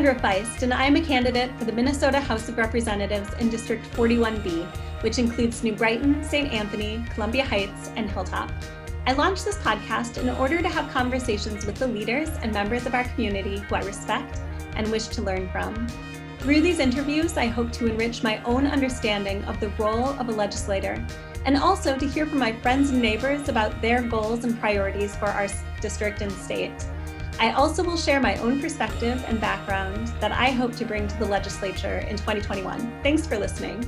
Sandra Feist, and I'm a candidate for the Minnesota House of Representatives in District 41B, which includes New Brighton, St. Anthony, Columbia Heights, and Hilltop. I launched this podcast in order to have conversations with the leaders and members of our community who I respect and wish to learn from. Through these interviews, I hope to enrich my own understanding of the role of a legislator and also to hear from my friends and neighbors about their goals and priorities for our district and state. I also will share my own perspective and background that I hope to bring to the legislature in 2021. Thanks for listening.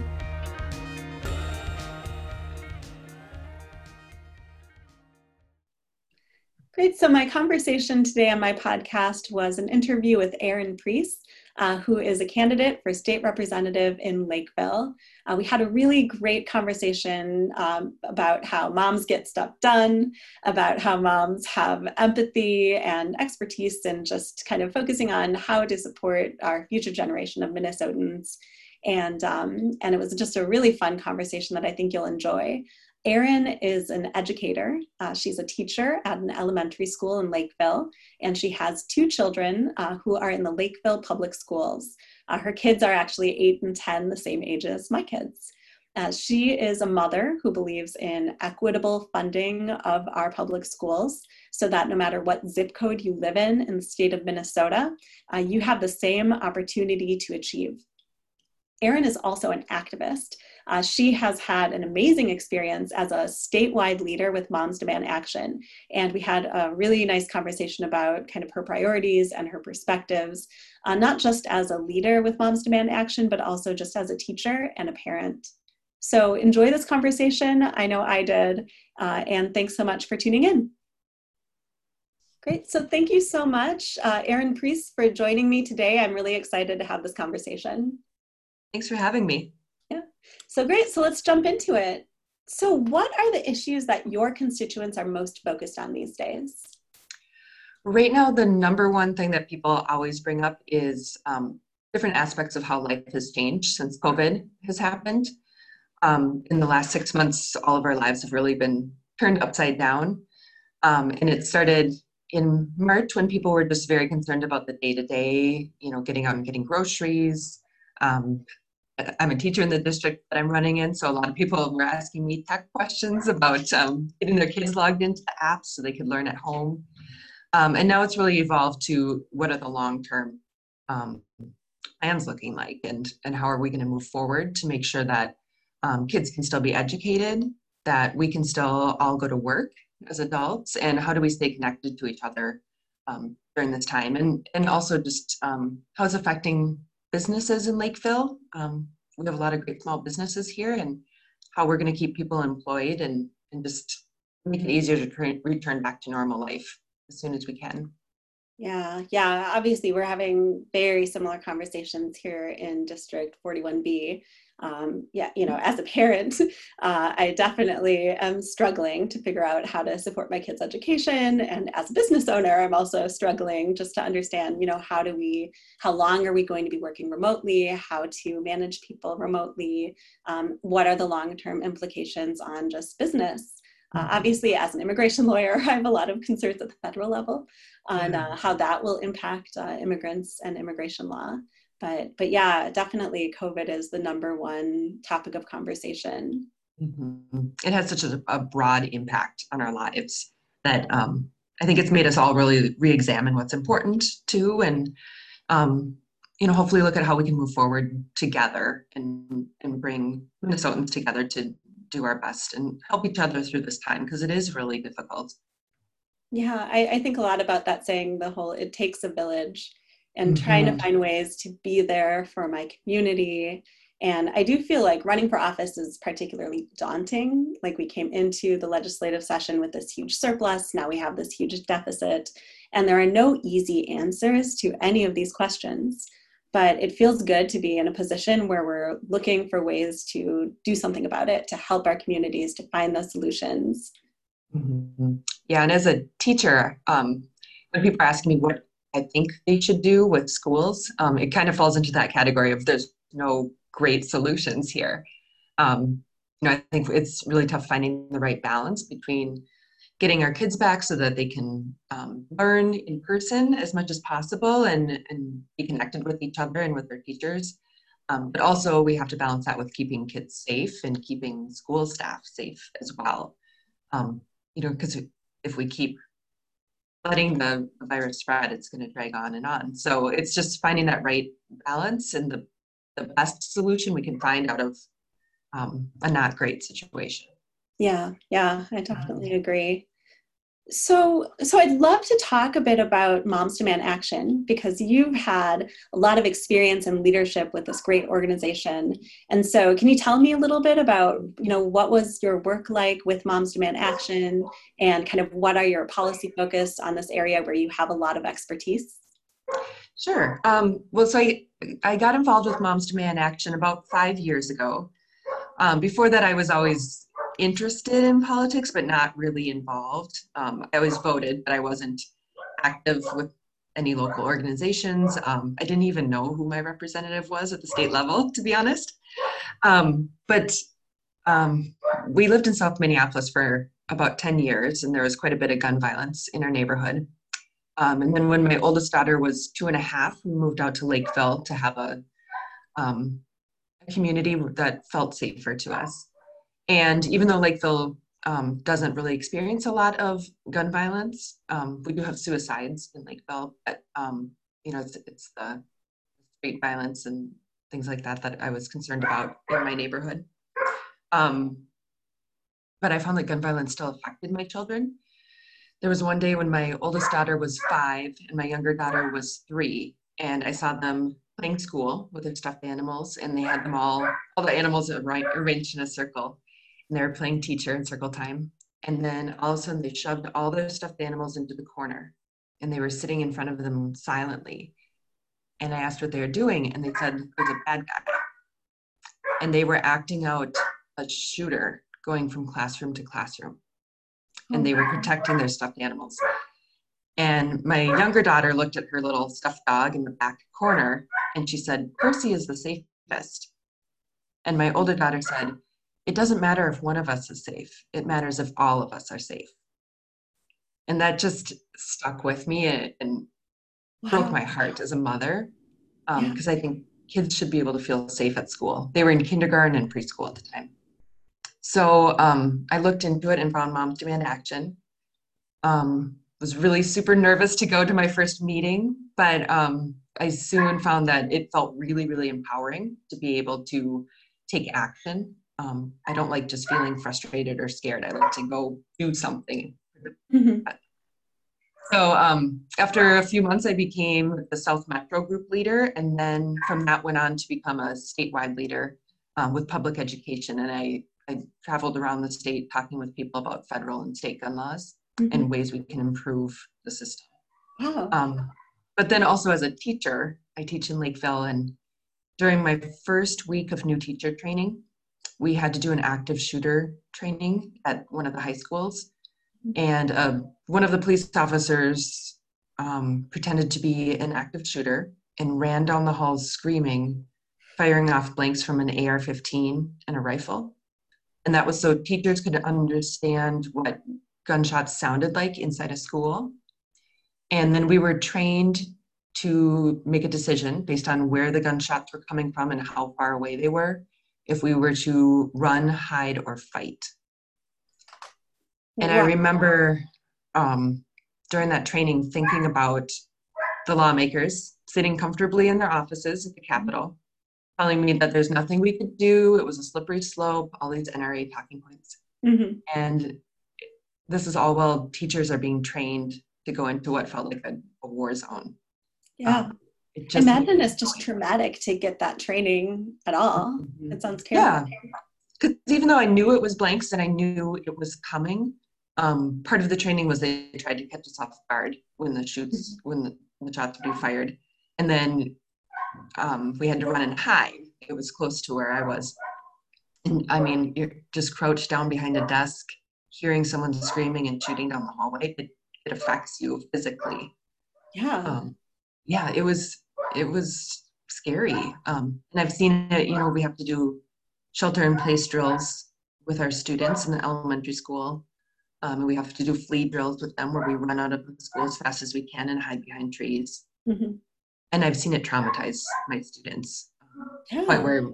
Great. So, my conversation today on my podcast was an interview with Erin Priest, uh, who is a candidate for state representative in Lakeville. Uh, we had a really great conversation um, about how moms get stuff done, about how moms have empathy and expertise, and just kind of focusing on how to support our future generation of Minnesotans. And, um, and it was just a really fun conversation that I think you'll enjoy. Erin is an educator. Uh, she's a teacher at an elementary school in Lakeville, and she has two children uh, who are in the Lakeville Public Schools. Uh, her kids are actually eight and 10, the same age as my kids. Uh, she is a mother who believes in equitable funding of our public schools so that no matter what zip code you live in in the state of Minnesota, uh, you have the same opportunity to achieve. Erin is also an activist. Uh, she has had an amazing experience as a statewide leader with Moms Demand Action. And we had a really nice conversation about kind of her priorities and her perspectives, uh, not just as a leader with Moms Demand Action, but also just as a teacher and a parent. So enjoy this conversation. I know I did. Uh, and thanks so much for tuning in. Great. So thank you so much, uh, Erin Priest, for joining me today. I'm really excited to have this conversation. Thanks for having me. So great. So let's jump into it. So, what are the issues that your constituents are most focused on these days? Right now, the number one thing that people always bring up is um, different aspects of how life has changed since COVID has happened. Um, in the last six months, all of our lives have really been turned upside down. Um, and it started in March when people were just very concerned about the day to day, you know, getting out and getting groceries, um, I'm a teacher in the district that I'm running in, so a lot of people were asking me tech questions about um, getting their kids logged into the apps so they could learn at home. Um, and now it's really evolved to what are the long-term um, plans looking like, and and how are we going to move forward to make sure that um, kids can still be educated, that we can still all go to work as adults, and how do we stay connected to each other um, during this time, and and also just um, how it's affecting businesses in Lakeville. Um, we have a lot of great small businesses here and how we're going to keep people employed and, and just make it easier to return back to normal life as soon as we can. Yeah, yeah. Obviously, we're having very similar conversations here in District 41B um, yeah, you know, as a parent, uh, I definitely am struggling to figure out how to support my kids' education. And as a business owner, I'm also struggling just to understand, you know, how do we, how long are we going to be working remotely? How to manage people remotely? Um, what are the long term implications on just business? Uh, mm-hmm. obviously, as an immigration lawyer, I have a lot of concerns at the federal level on uh, how that will impact uh, immigrants and immigration law but but yeah definitely covid is the number one topic of conversation mm-hmm. it has such a, a, broad impact on our lives that um, i think it's made us all really re-examine what's important too and um, you know hopefully look at how we can move forward together and and bring minnesotans together to do our best and help each other through this time because it is really difficult yeah I, I think a lot about that saying the whole it takes a village and mm-hmm. trying to find ways to be there for my community. And I do feel like running for office is particularly daunting. Like we came into the legislative session with this huge surplus, now we have this huge deficit, and there are no easy answers to any of these questions. But it feels good to be in a position where we're looking for ways to do something about it, to help our communities to find those solutions. Mm-hmm. Yeah, and as a teacher, um, when people are asking me what I think they should do with schools. Um, it kind of falls into that category of there's no great solutions here. Um, you know, I think it's really tough finding the right balance between getting our kids back so that they can um, learn in person as much as possible and, and be connected with each other and with their teachers. Um, but also we have to balance that with keeping kids safe and keeping school staff safe as well. Um, you know, because if we keep letting the virus spread, it's going to drag on and on. So it's just finding that right balance and the, the best solution we can find out of um, a not great situation. Yeah, yeah, I definitely agree. So, so I'd love to talk a bit about Moms Demand Action because you've had a lot of experience and leadership with this great organization. And so, can you tell me a little bit about, you know, what was your work like with Moms Demand Action, and kind of what are your policy focus on this area where you have a lot of expertise? Sure. Um, well, so I I got involved with Moms Demand Action about five years ago. Um, before that, I was always interested in politics, but not really involved. Um, I always voted, but I wasn't active with any local organizations. Um, I didn't even know who my representative was at the state level, to be honest. Um, but um, we lived in South Minneapolis for about 10 years, and there was quite a bit of gun violence in our neighborhood. Um, and then when my oldest daughter was two and a half, we moved out to Lakeville to have a, um, a community that felt safer to us. And even though Lakeville um, doesn't really experience a lot of gun violence, um, we do have suicides in Lakeville. But, um, you know, it's, it's the street violence and things like that that I was concerned about in my neighborhood. Um, but I found that gun violence still affected my children. There was one day when my oldest daughter was five and my younger daughter was three, and I saw them playing school with their stuffed animals, and they had them all, all the animals arranged in a circle and they were playing teacher in circle time. And then all of a sudden they shoved all their stuffed animals into the corner and they were sitting in front of them silently. And I asked what they were doing, and they said there's a bad guy. And they were acting out a shooter going from classroom to classroom. And they were protecting their stuffed animals. And my younger daughter looked at her little stuffed dog in the back corner and she said, Percy is the safest. And my older daughter said, it doesn't matter if one of us is safe, it matters if all of us are safe. And that just stuck with me and, and wow. broke my heart as a mother because um, yeah. I think kids should be able to feel safe at school. They were in kindergarten and preschool at the time. So um, I looked into it and found Moms Demand Action. Um, was really super nervous to go to my first meeting, but um, I soon found that it felt really, really empowering to be able to take action um, I don't like just feeling frustrated or scared. I like to go do something. Mm-hmm. So um, after a few months, I became the South Metro Group leader, and then from that went on to become a statewide leader um, with public education. And I, I traveled around the state talking with people about federal and state gun laws mm-hmm. and ways we can improve the system. Wow. Um, but then also as a teacher, I teach in Lakeville, and during my first week of new teacher training, we had to do an active shooter training at one of the high schools. And uh, one of the police officers um, pretended to be an active shooter and ran down the halls screaming, firing off blanks from an AR 15 and a rifle. And that was so teachers could understand what gunshots sounded like inside a school. And then we were trained to make a decision based on where the gunshots were coming from and how far away they were if we were to run, hide, or fight. And I remember um, during that training thinking about the lawmakers sitting comfortably in their offices at the Capitol, telling me that there's nothing we could do. It was a slippery slope, all these NRA talking points. Mm-hmm. And this is all while teachers are being trained to go into what felt like a, a war zone. Yeah. Um, Imagine it's just traumatic to get that training at all. Mm-hmm. It sounds terrible. Yeah. Because even though I knew it was blanks and I knew it was coming, um, part of the training was they tried to catch us off guard when the shoots, mm-hmm. when the, the shots would be fired. And then um, we had to run and hide. It was close to where I was. And I mean, you're just crouched down behind a desk, hearing someone screaming and shooting down the hallway. It, it affects you physically. Yeah. Um, yeah, it was it was scary. Um, and I've seen it, you know, we have to do shelter in place drills with our students in the elementary school. Um, and we have to do flee drills with them where we run out of the school as fast as we can and hide behind trees. Mm-hmm. And I've seen it traumatize my students. Yeah. Point where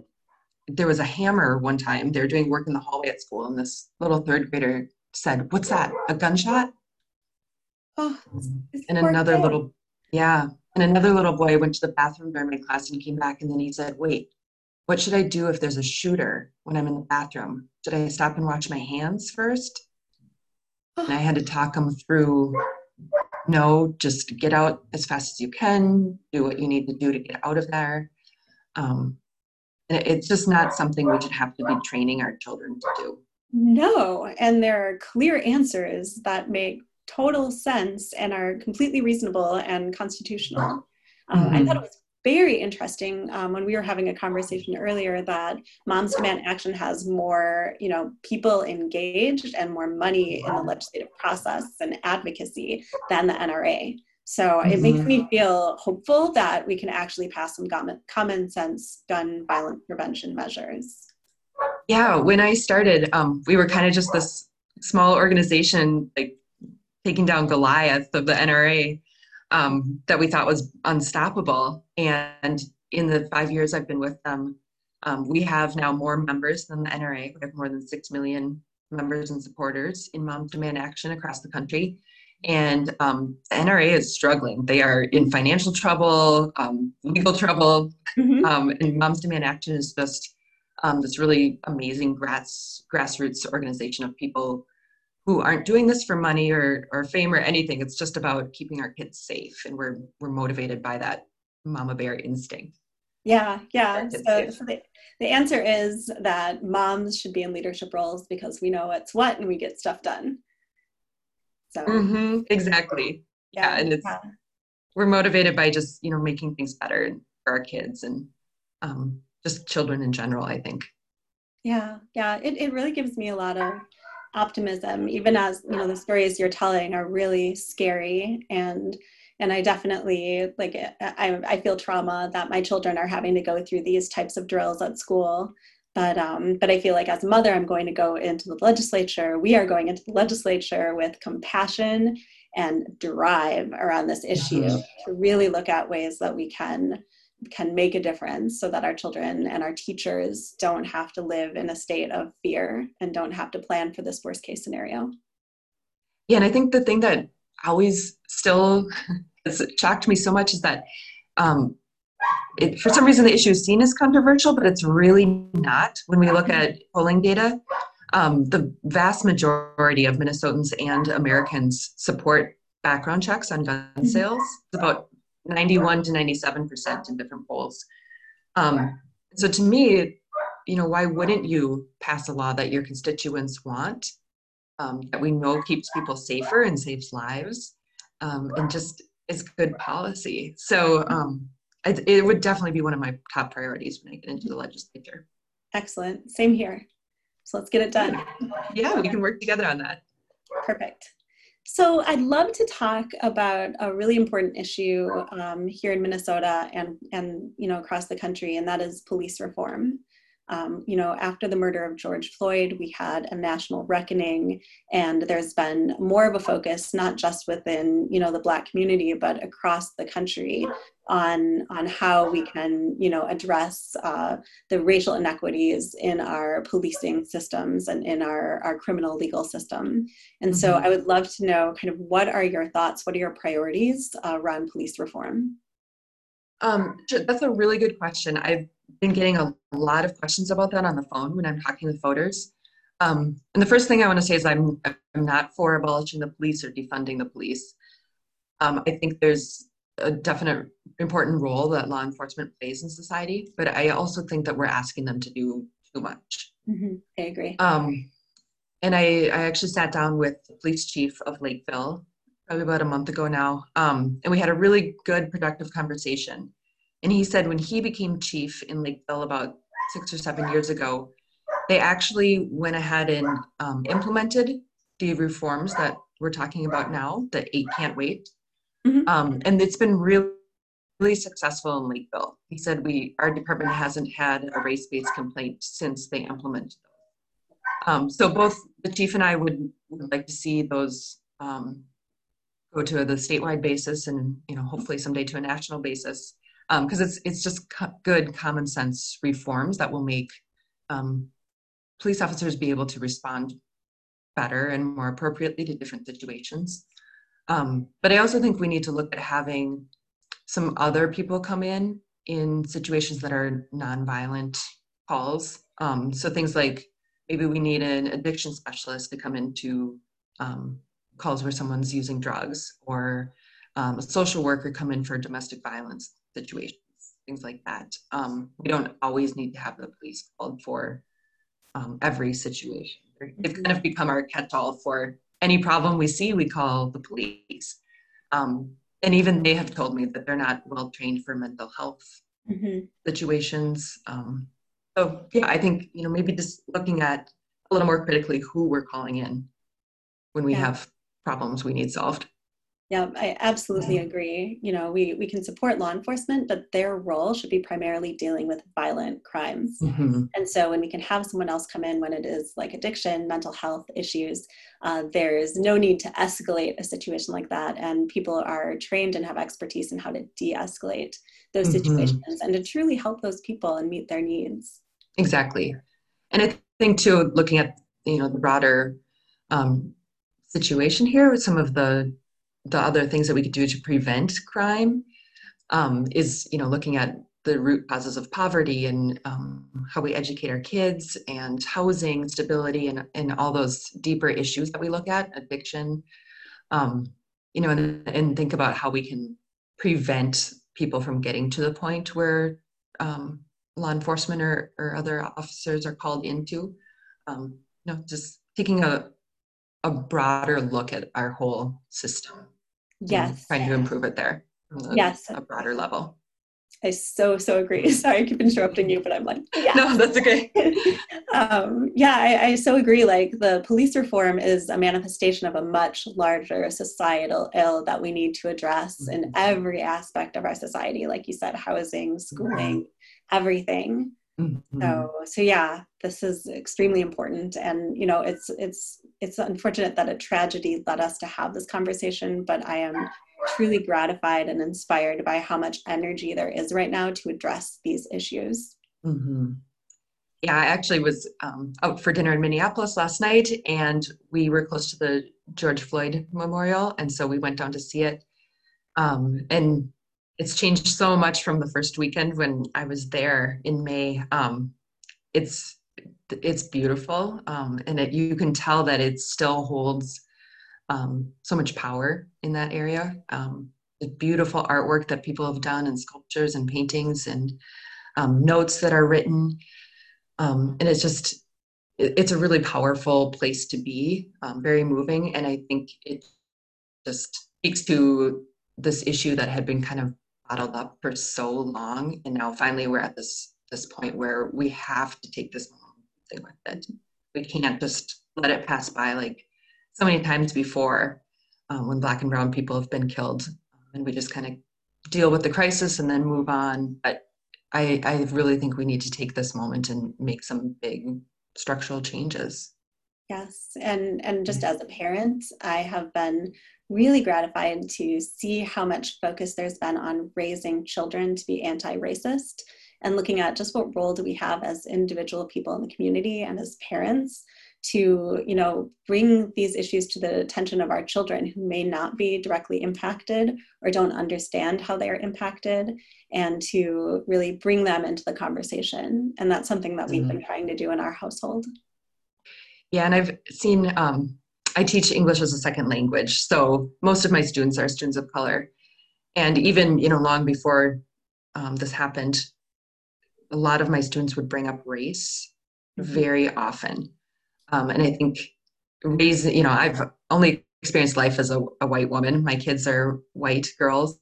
there was a hammer one time. They were doing work in the hallway at school, and this little third grader said, "What's that? A gunshot?" Oh, and another kid. little, yeah, and another little boy went to the bathroom during my class, and came back, and then he said, "Wait, what should I do if there's a shooter when I'm in the bathroom? Should I stop and wash my hands first? And I had to talk him through no, just get out as fast as you can, do what you need to do to get out of there. Um, it's just not something we should have to be training our children to do. No, and there are clear answers that make total sense and are completely reasonable and constitutional. Um, mm-hmm. I thought it was very interesting um, when we were having a conversation earlier that moms demand action has more you know people engaged and more money in the legislative process and advocacy than the nra so mm-hmm. it makes me feel hopeful that we can actually pass some common sense gun violence prevention measures yeah when i started um, we were kind of just this small organization like taking down goliath of the nra um, that we thought was unstoppable. And in the five years I've been with them, um, we have now more members than the NRA. We have more than 6 million members and supporters in Moms Demand Action across the country. And um, the NRA is struggling. They are in financial trouble, um, legal trouble, mm-hmm. Um, and Moms Demand Action is just um, this really amazing grass, grassroots organization of people who aren't doing this for money or, or fame or anything. It's just about keeping our kids safe. And we're, we're motivated by that mama bear instinct. Yeah, yeah. So, so the, the answer is that moms should be in leadership roles because we know what's what and we get stuff done. So mm-hmm, exactly. Yeah, yeah and it's yeah. we're motivated by just you know making things better for our kids and um, just children in general. I think. Yeah, yeah. It it really gives me a lot of optimism, even as you know the stories you're telling are really scary and and I definitely like I, I feel trauma that my children are having to go through these types of drills at school. But um, but I feel like as a mother, I'm going to go into the legislature. We are going into the legislature with compassion and drive around this issue to really look at ways that we can can make a difference so that our children and our teachers don't have to live in a state of fear and don't have to plan for this worst case scenario. Yeah, and I think the thing that always still has shocked me so much is that um, it, for some reason the issue is seen as controversial, but it's really not. When we look at polling data, um, the vast majority of Minnesotans and Americans support background checks on gun mm-hmm. sales. It's about 91 to 97% in different polls. Um, so to me, you know, why wouldn't you pass a law that your constituents want, um, that we know keeps people safer and saves lives, um, and just is good policy? So um, it, it would definitely be one of my top priorities when I get into the legislature. Excellent. Same here. So let's get it done. Yeah, we can work together on that. Perfect. So I'd love to talk about a really important issue um, here in Minnesota and and you know across the country, and that is police reform. Um, you know, after the murder of George Floyd, we had a national reckoning, and there's been more of a focus, not just within you know the Black community, but across the country, on on how we can you know address uh, the racial inequities in our policing systems and in our our criminal legal system. And mm-hmm. so, I would love to know kind of what are your thoughts, what are your priorities uh, around police reform? Um, that's a really good question. I've been getting a lot of questions about that on the phone when I'm talking with voters. Um, and the first thing I want to say is I'm, I'm not for abolishing the police or defunding the police. Um, I think there's a definite important role that law enforcement plays in society, but I also think that we're asking them to do too much. Mm-hmm. I agree. Um, and I, I actually sat down with the police chief of Lakeville probably about a month ago now, um, and we had a really good, productive conversation. And he said when he became chief in Lakeville about six or seven years ago, they actually went ahead and um, implemented the reforms that we're talking about now, the eight can't wait. Mm-hmm. Um, and it's been really, really successful in Lakeville. He said we our department hasn't had a race-based complaint since they implemented them. Um, so both the chief and I would, would like to see those um, go to the statewide basis and you know hopefully someday to a national basis because um, it's it's just co- good common sense reforms that will make um, police officers be able to respond better and more appropriately to different situations. Um, but I also think we need to look at having some other people come in in situations that are nonviolent calls. Um, so things like maybe we need an addiction specialist to come into um, calls where someone's using drugs or um, a social worker come in for domestic violence situations, things like that. Um, we don't always need to have the police called for um, every situation. They've kind of become our catch-all for any problem we see, we call the police. Um, and even they have told me that they're not well trained for mental health mm-hmm. situations. Um, so yeah, I think you know maybe just looking at a little more critically who we're calling in when we yeah. have problems we need solved. Yeah, I absolutely agree. You know, we, we can support law enforcement, but their role should be primarily dealing with violent crimes. Mm-hmm. And so when we can have someone else come in when it is like addiction, mental health issues, uh, there's no need to escalate a situation like that. And people are trained and have expertise in how to de escalate those mm-hmm. situations and to truly help those people and meet their needs. Exactly. And I think, too, looking at, you know, the broader um, situation here with some of the the other things that we could do to prevent crime um, is you know looking at the root causes of poverty and um, how we educate our kids and housing stability and, and all those deeper issues that we look at addiction. Um, you know and, and think about how we can prevent people from getting to the point where um, law enforcement or, or other officers are called into. Um, you know just taking a, a broader look at our whole system yes trying to improve it there yes a broader level I so so agree. Sorry, I keep interrupting you, but I'm like, yeah. No, that's okay. um, yeah, I, I, so agree. Like the police reform is a manifestation of a much larger societal ill that we need to address mm-hmm. in every aspect of our society. Like you said, housing, schooling, mm-hmm. everything. Mm-hmm. So so yeah, this is extremely important, and you know, it's it's it's unfortunate that a tragedy led us to have this conversation, but I am truly gratified and inspired by how much energy there is right now to address these issues. Mm-hmm. Yeah, I actually was um, out for dinner in Minneapolis last night, and we were close to the George Floyd Memorial, and so we went down to see it. Um, and it's changed so much from the first weekend when I was there in May. Um, it's it's beautiful, um, and it, you can tell that it still holds um, so much power in that area. Um, the beautiful artwork that people have done, and sculptures and paintings, and um, notes that are written, um, and it's just it, it's a really powerful place to be. Very moving, and I think it just speaks to this issue that had been kind of bottled up for so long and now finally we're at this this point where we have to take this thing with it. We can't just let it pass by like so many times before um, when black and brown people have been killed and we just kind of deal with the crisis and then move on. But I, I really think we need to take this moment and make some big structural changes yes and and just as a parent i have been really gratified to see how much focus there's been on raising children to be anti-racist and looking at just what role do we have as individual people in the community and as parents to you know bring these issues to the attention of our children who may not be directly impacted or don't understand how they are impacted and to really bring them into the conversation. And that's something that we've been mm-hmm. trying to do in our household yeah and i've seen um, I teach English as a second language, so most of my students are students of color. And even you know, long before um, this happened, a lot of my students would bring up race mm-hmm. very often. Um, and I think raising, you know, I've only experienced life as a, a white woman. My kids are white girls.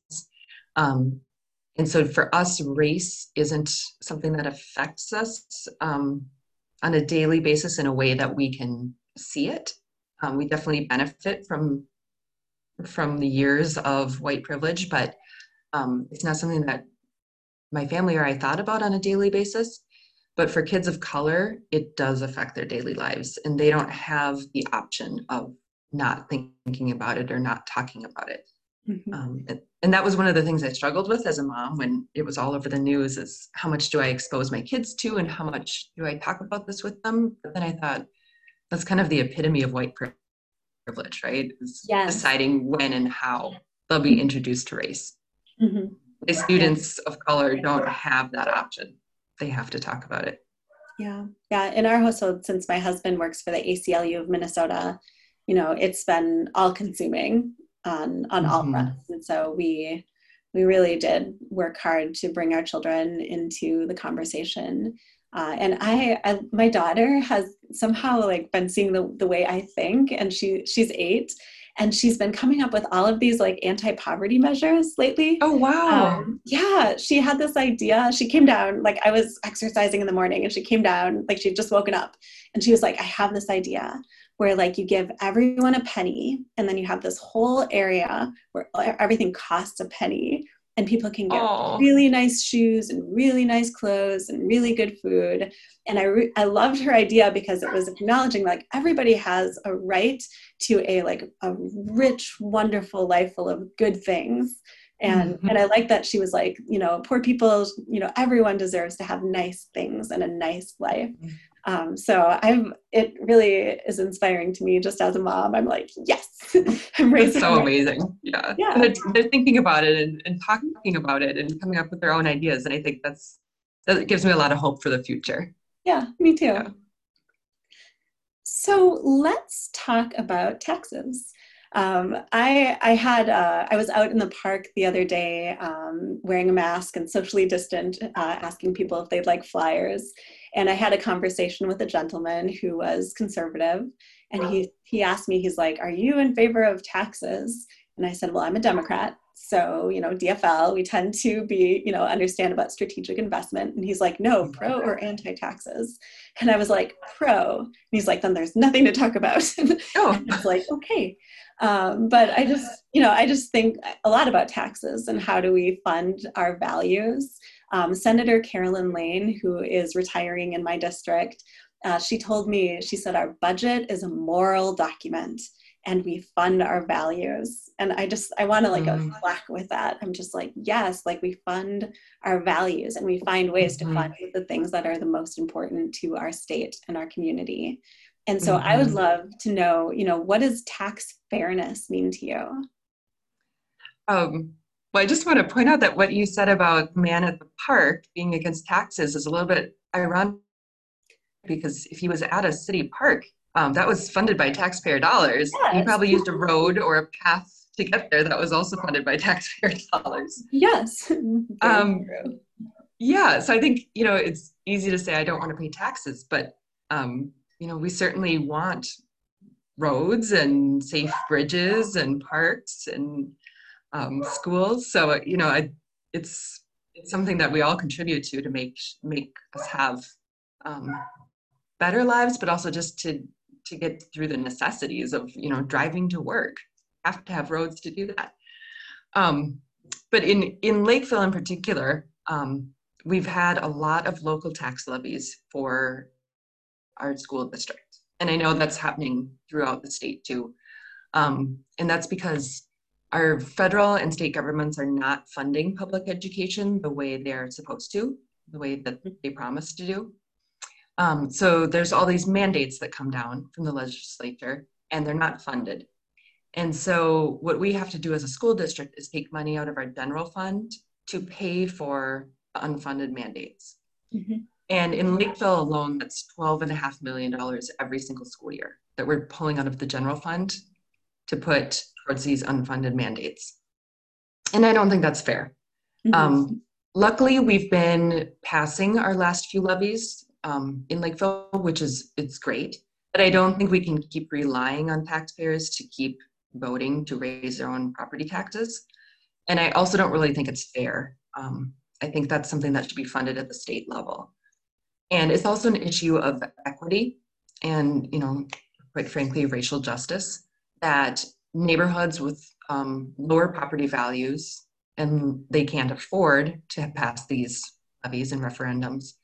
Um, and so for us, race isn't something that affects us um, on a daily basis in a way that we can see it. Um, we definitely benefit from from the years of white privilege, but um, it's not something that my family or I thought about on a daily basis. But for kids of color, it does affect their daily lives, and they don't have the option of not thinking about it or not talking about it. Mm-hmm. Um, and, and that was one of the things I struggled with as a mom when it was all over the news is how much do I expose my kids to and how much do I talk about this with them? But then I thought that's kind of the epitome of white privilege, right? Is yes. deciding when and how they'll be introduced to race. Mm-hmm. The students of color don't have that option. They have to talk about it. Yeah. Yeah. In our household, since my husband works for the ACLU of Minnesota, you know, it's been all consuming on on mm-hmm. all fronts. And so we we really did work hard to bring our children into the conversation. Uh, and I, I, my daughter has somehow like been seeing the, the way I think, and she she's eight, and she's been coming up with all of these like anti-poverty measures lately oh wow um, yeah she had this idea she came down like i was exercising in the morning and she came down like she'd just woken up and she was like i have this idea where like you give everyone a penny and then you have this whole area where everything costs a penny and people can get Aww. really nice shoes and really nice clothes and really good food and I, re- I loved her idea because it was acknowledging like everybody has a right to a like a rich wonderful life full of good things and mm-hmm. and i like that she was like you know poor people you know everyone deserves to have nice things and a nice life mm-hmm. Um, so I'm, it really is inspiring to me just as a mom. I'm like, yes, I'm raising. That's so amazing. Yeah. yeah. They're, they're, thinking about it and, and talking about it and coming up with their own ideas. And I think that's, that gives me a lot of hope for the future. Yeah, me too. Yeah. So let's talk about taxes. Um, I, I had uh, I was out in the park the other day um, wearing a mask and socially distant, uh, asking people if they'd like flyers. And I had a conversation with a gentleman who was conservative, and he he asked me, he's like, "Are you in favor of taxes?" And I said, "Well, I'm a Democrat." So, you know, DFL, we tend to be, you know, understand about strategic investment. And he's like, no, pro or anti taxes. And I was like, pro. And he's like, then there's nothing to talk about. oh. I was like, okay. Um, but I just, you know, I just think a lot about taxes and how do we fund our values. Um, Senator Carolyn Laine, who is retiring in my district, uh, she told me, she said, our budget is a moral document and we fund our values. And I just, I want to like mm. a plaque with that. I'm just like, yes, like we fund our values and we find ways mm-hmm. to fund the things that are the most important to our state and our community. And so mm-hmm. I would mm-hmm. love to know, you know, what does tax fairness mean to you? Um, well, I just want to point out that what you said about man at the park being against taxes is a little bit ironic because if he was at a city park, um, that was funded by taxpayer dollars. Yes. He probably used a road or a path to get there that was also funded by taxpayer dollars. Yes. um, yeah, so I think you know it's easy to say I don't want to pay taxes, but um, you know we certainly want roads and safe bridges and parks and um, schools. So you know, I, it's it's something that we all contribute to to make make us have um, better lives, but also just to to get through the necessities of you know driving to work. Have to have roads to do that. Um, but in in Lakeville in particular, um, we've had a lot of local tax levies for our school district, and I know that's happening throughout the state too. Um, and that's because our federal and state governments are not funding public education the way they're supposed to, the way that they promised to do. Um, so there's all these mandates that come down from the legislature and they're not funded. And so what we have to do as a school district is take money out of our general fund to pay for the unfunded mandates. Mm-hmm. And in Lakeville alone, that's $12.5 million every single school year that we're pulling out of the general fund to put towards these unfunded mandates. And I don't think that's fair. Mm-hmm. Um, luckily, we've been passing our last few levies um, in Lakeville, which is it's great. But I don't think we can keep relying on taxpayers to keep voting to raise their own property taxes. And I also don't really think it's fair. Um, I think that's something that should be funded at the state level. And it's also an issue of equity and, you know, quite frankly, racial justice that neighborhoods with um, lower property values and they can't afford to pass these levies and referendums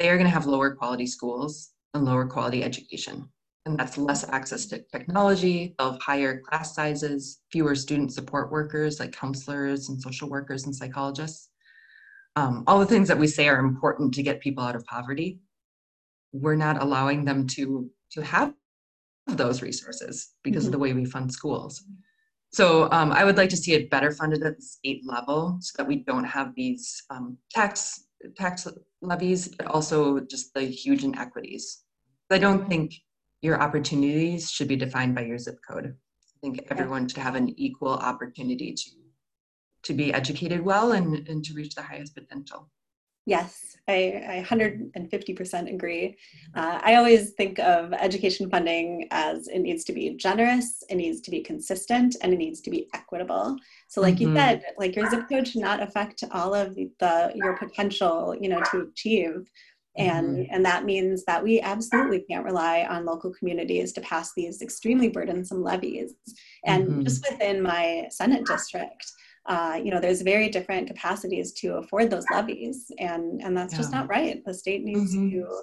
they are going to have lower quality schools and lower quality education. And that's less access to technology, have higher class sizes, fewer student support workers like counselors and social workers and psychologists. Um, all the things that we say are important to get people out of poverty. We're not allowing them to, to have those resources because mm-hmm. of the way we fund schools. So um, I would like to see it better funded at the state level so that we don't have these um, tax tax levies, but also just the huge inequities. I don't think your opportunities should be defined by your zip code. I think everyone should have an equal opportunity to to be educated well and, and to reach the highest potential. Yes, I, I 150% agree. Uh, I always think of education funding as it needs to be generous, it needs to be consistent, and it needs to be equitable. So, like mm-hmm. you said, like your zip code should not affect all of the your potential, you know, to achieve. And mm-hmm. and that means that we absolutely can't rely on local communities to pass these extremely burdensome levies. And mm-hmm. just within my Senate district, uh, you know, there's very different capacities to afford those levies, and and that's yeah. just not right. The state needs mm-hmm. to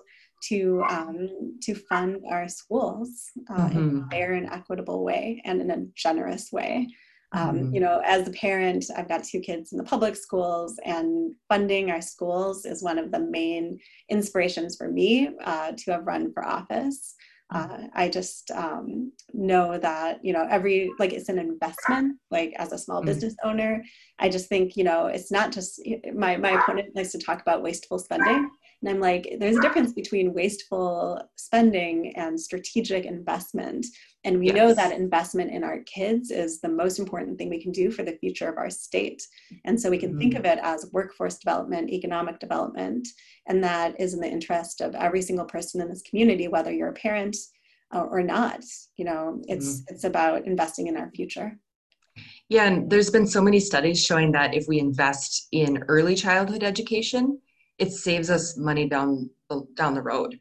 to um, to fund our schools uh, mm-hmm. in a fair and equitable way and in a generous way. Um, mm-hmm. You know, as a parent, I've got two kids in the public schools, and funding our schools is one of the main inspirations for me uh, to have run for office uh, i just um, know that you know every like it's an investment like as a small mm. business owner. I just think you know it's not just my my opponent likes to talk about wasteful spending and I'm like, there's a difference between wasteful spending and strategic investment. And we yes. know that investment in our kids is the most important thing we can do for the future of our state. And so we can mm-hmm. think of it as workforce development, economic development, and that is in the interest of every single person in this community, whether you're a parent uh, or not. You know, it's mm-hmm. it's about investing in our future. Yeah, and there's been so many studies showing that if we invest in early childhood education, it saves us money down the, down the road.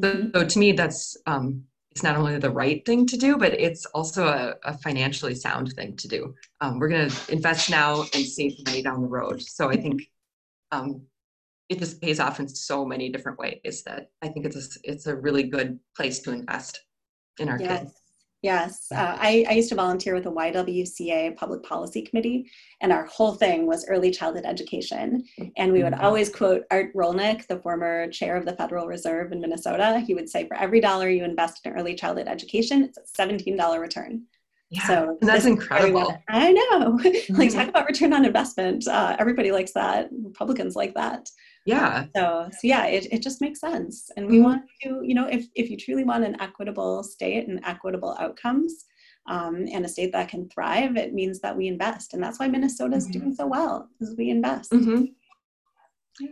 So, so to me, that's um, it's not only the right thing to do, but it's also a, a financially sound thing to do. Um, we're going to invest now and save money down the road. So I think um, it just pays off in so many different ways that I think it's a, it's a really good place to invest in our yes. kids. Yes, uh, I, I, used to volunteer with the YWCA Public Policy Committee, and our whole thing was early childhood education. And we would mm-hmm. always quote Art Rolnick, the former chair of the Federal Reserve in Minnesota. He would say, For every dollar you invest in early childhood education, it's a $17 return. Yeah, so that's incredible. I know. Mm-hmm. like, talk about return on investment. Uh, everybody likes that. Republicans like that yeah. So, so yeah it, it just makes sense. And we mm-hmm. want to you know if, if you truly want an equitable state and equitable outcomes um, and a state that can thrive it means that we invest. And that's why minnesota is mm-hmm. doing so well is we invest. Mm-hmm.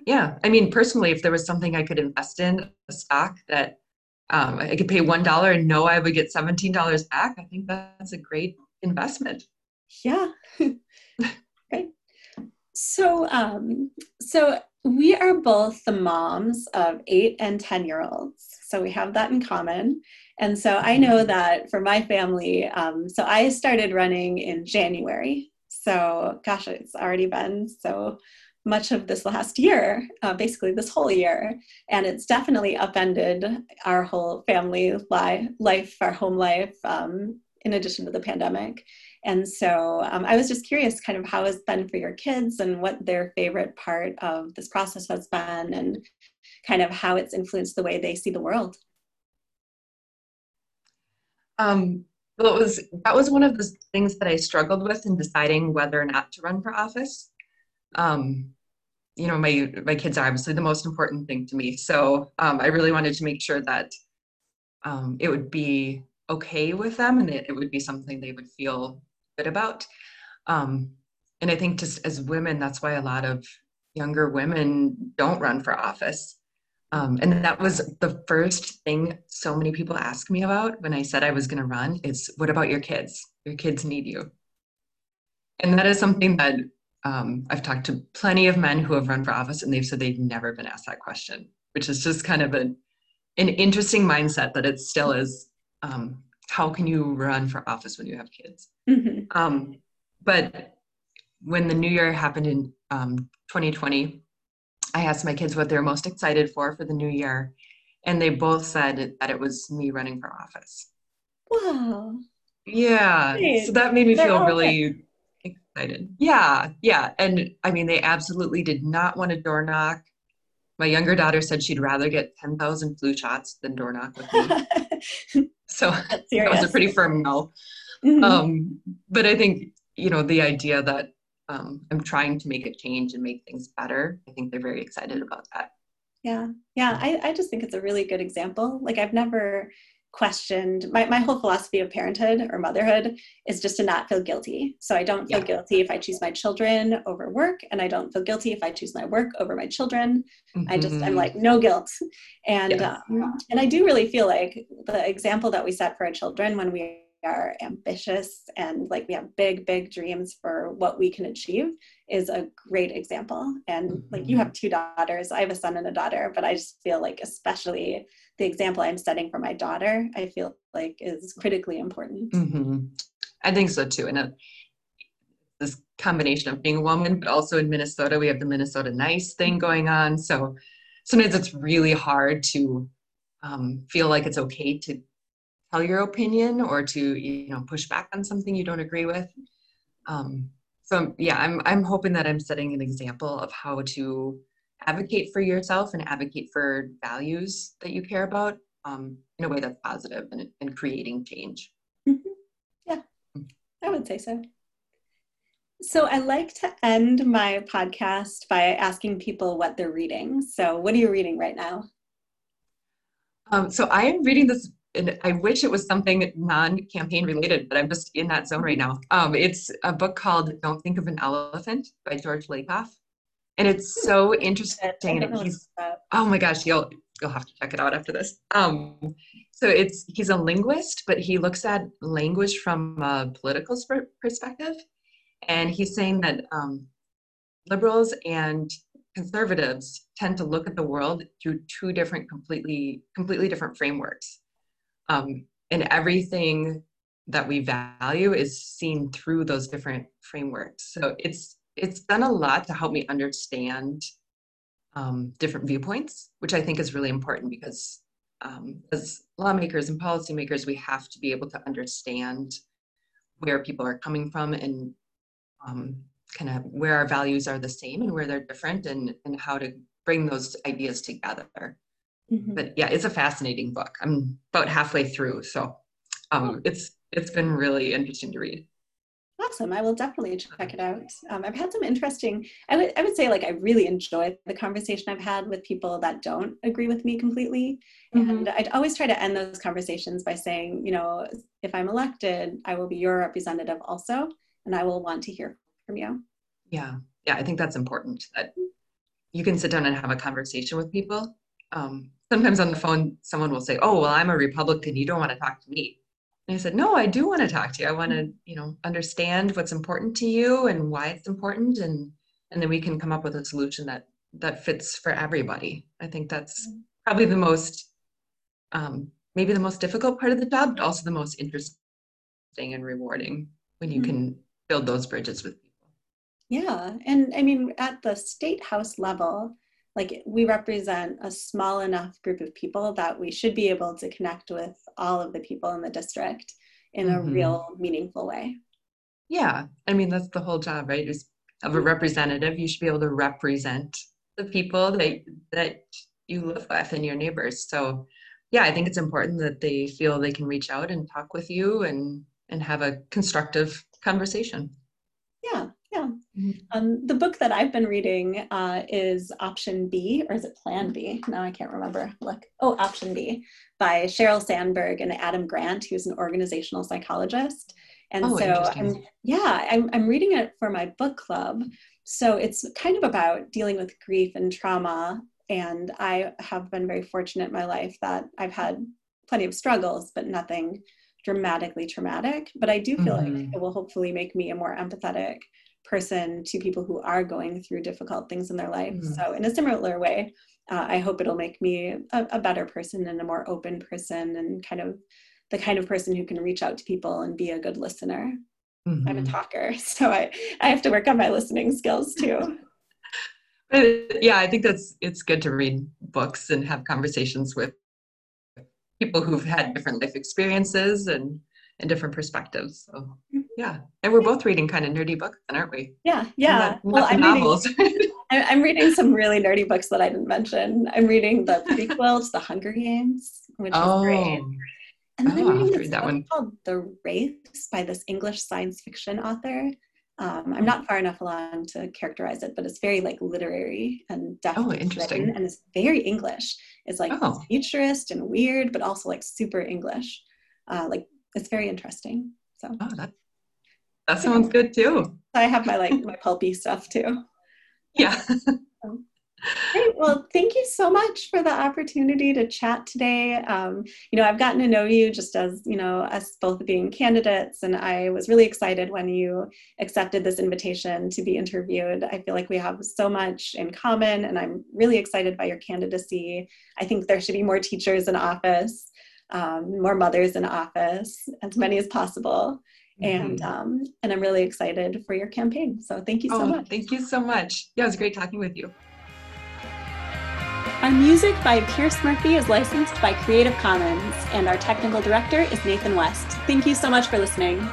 yeah. I mean personally if there was something i could invest in a stock that um, i could pay one dollar and know i would get $17 back i think that's a great investment. Yeah so um so we are both the moms of eight and 10 year olds. So we have that in common. And so I know mm-hmm. that for my family, um, so I started running in January. So, gosh, it's already been so much of this last year, uh, basically this whole year. And it's definitely upended our whole family li- life, our home life, um, in addition to the pandemic. And so um, I was just curious kind of how it's been for your kids and what their favorite part of this process has been and kind of how it's influenced the way they see the world. Um, well, it was that was one of the things that I struggled with in deciding whether or not to run for office. Um, you know, my my kids are obviously the most important thing to me, so um, I really wanted to make sure that um, it would be okay with them and it, it would be something they would feel good about. Um, and I think just as women, that's why a lot of younger women don't run for office. Um, and that was the first thing so many people ask me about when I said I was going to run is, what about your kids? Your kids need you. And that is something that um, I've talked to plenty of men who have run for office and they've said they've never been asked that question, which is just kind of an, an interesting mindset that it still is um, how can you run for office when you have kids? Mm-hmm. Um, but when the new year happened in um, 2020, I asked my kids what they're most excited for for the new year, and they both said that it was me running for office. Wow. Yeah. So that made me They're feel really excited. Yeah. Yeah. And I mean, they absolutely did not want to door knock. My younger daughter said she'd rather get 10,000 flu shots than door knock with me. so that was a pretty firm no. Mm-hmm. Um, but I think, you know, the idea that um, I'm trying to make a change and make things better, I think they're very excited about that. Yeah. Yeah. I, I just think it's a really good example. Like I've never questioned my, my whole philosophy of parenthood or motherhood is just to not feel guilty so i don't feel yeah. guilty if i choose my children over work and i don't feel guilty if i choose my work over my children mm-hmm. i just i'm mm-hmm. like no guilt and yes. um, and i do really feel like the example that we set for our children when we are ambitious and like we have big big dreams for what we can achieve is a great example. And mm-hmm. like you have two daughters. I have a son and a daughter but i just feel like especially the example i'm setting for my daughter i feel like is critically important. Mm-hmm. i think so too. And uh, this combination of being a woman but also in minnesota we have the minnesota nice thing going on. So sometimes it's really hard to um, feel like it's okay to tell your opinion or to you know push back on something you don't agree with. Um, so yeah i'm i'm hoping that i'm setting an example of how to advocate for yourself and advocate for values that you care about um, in a way that's positive and, and creating change. Mm-hmm. yeah. I would say so. So i like to end my podcast by asking people what they're reading. So what are you reading right now? Um, so i am reading this and I wish it was something non-campaign related, but I'm just in that zone right now. Um, it's a book called "Don't Think of an Elephant" by George Lakoff, and it's so interesting. And he's oh my gosh, you'll you'll have to check it out after this. Um, so it's he's a linguist, but he looks at language from a political perspective, and he's saying that um, liberals and conservatives tend to look at the world through two different, completely completely different frameworks um, and everything that we value is seen through those different frameworks. So it's it's done a lot to help me understand um, different viewpoints which i think is really important because um, as lawmakers and policymakers we have to be able to understand where people are coming from and um, kind of where our values are the same and where they're different and, and how to bring those ideas together Mm-hmm. But yeah, it's a fascinating book. I'm about halfway through, so um, oh. it's it's been really interesting to read. Awesome. I will definitely check it out. Um, I've had some interesting, I would, I would say like I really enjoy the conversation I've had with people that don't agree with me completely. Mm-hmm. And I'd always try to end those conversations by saying, you know, if I'm elected, I will be your representative also, and I will want to hear from you. Yeah. Yeah. I think that's important that you can sit down and have a conversation with people um, sometimes on the phone, someone will say, "Oh, well, I'm a Republican. You don't want to talk to me." And I said, "No, I do want to talk to you. I want to, you know, understand what's important to you and why it's important, and and then we can come up with a solution that that fits for everybody." I think that's probably the most, um, maybe the most difficult part of the job, but also the most interesting and rewarding when you mm-hmm. can build those bridges with people. Yeah, and I mean, at the state house level like we represent a small enough group of people that we should be able to connect with all of the people in the district in mm-hmm. a real meaningful way yeah i mean that's the whole job right is of a representative you should be able to represent the people that that you live with and your neighbors so yeah i think it's important that they feel they can reach out and talk with you and and have a constructive conversation. Mm-hmm. Um, the book that I've been reading uh, is Option B, or is it Plan B? Now I can't remember. Look, oh, Option B by Sheryl Sandberg and Adam Grant, who's an organizational psychologist. And oh, so, I'm, yeah, I'm, I'm reading it for my book club. So it's kind of about dealing with grief and trauma. And I have been very fortunate in my life that I've had plenty of struggles, but nothing dramatically traumatic. But I do feel mm-hmm. like it will hopefully make me a more empathetic person to people who are going through difficult things in their life. Mm-hmm. So, in a similar way, uh, I hope it'll make me a, a, better person and a more open person and kind of the kind of person who can reach out to people and be a good listener. Mm-hmm. I'm a mm-hmm. talker, so I, I have to work on my listening skills too. yeah, I think that's it's good to read books and have conversations with people who've had different life experiences and and different perspectives. So mm-hmm. Yeah, and we're both reading kind of nerdy books, then, aren't we? Yeah, yeah. Well, I'm novels. Reading, I'm reading some really nerdy books that I didn't mention. I'm reading the prequel to The Hunger Games, which oh. is great. And then oh, I'm reading this book one. called The Wraiths by this English science fiction author. Um, I'm not far enough along to characterize it, but it's very like literary and definitely oh, interesting. Written, and it's very English. It's like oh. futurist and weird, but also like super English. Uh, like it's very interesting. So oh, that that sounds good too. I have my like my pulpy stuff too. Yeah. Great. Well, thank you so much for the opportunity to chat today. Um, you know, I've gotten to know you just as, you know, us both being candidates, and I was really excited when you accepted this invitation to be interviewed. I feel like we have so much in common, and I'm really excited by your candidacy. I think there should be more teachers in office, um, more mothers in office, as many as possible. Mm-hmm. And um, and I'm really excited for your campaign. So thank you so oh, much. Thank you so much. Yeah, it was great talking with you. Our music by Pierce Murphy is licensed by Creative Commons, and our technical director is Nathan West. Thank you so much for listening.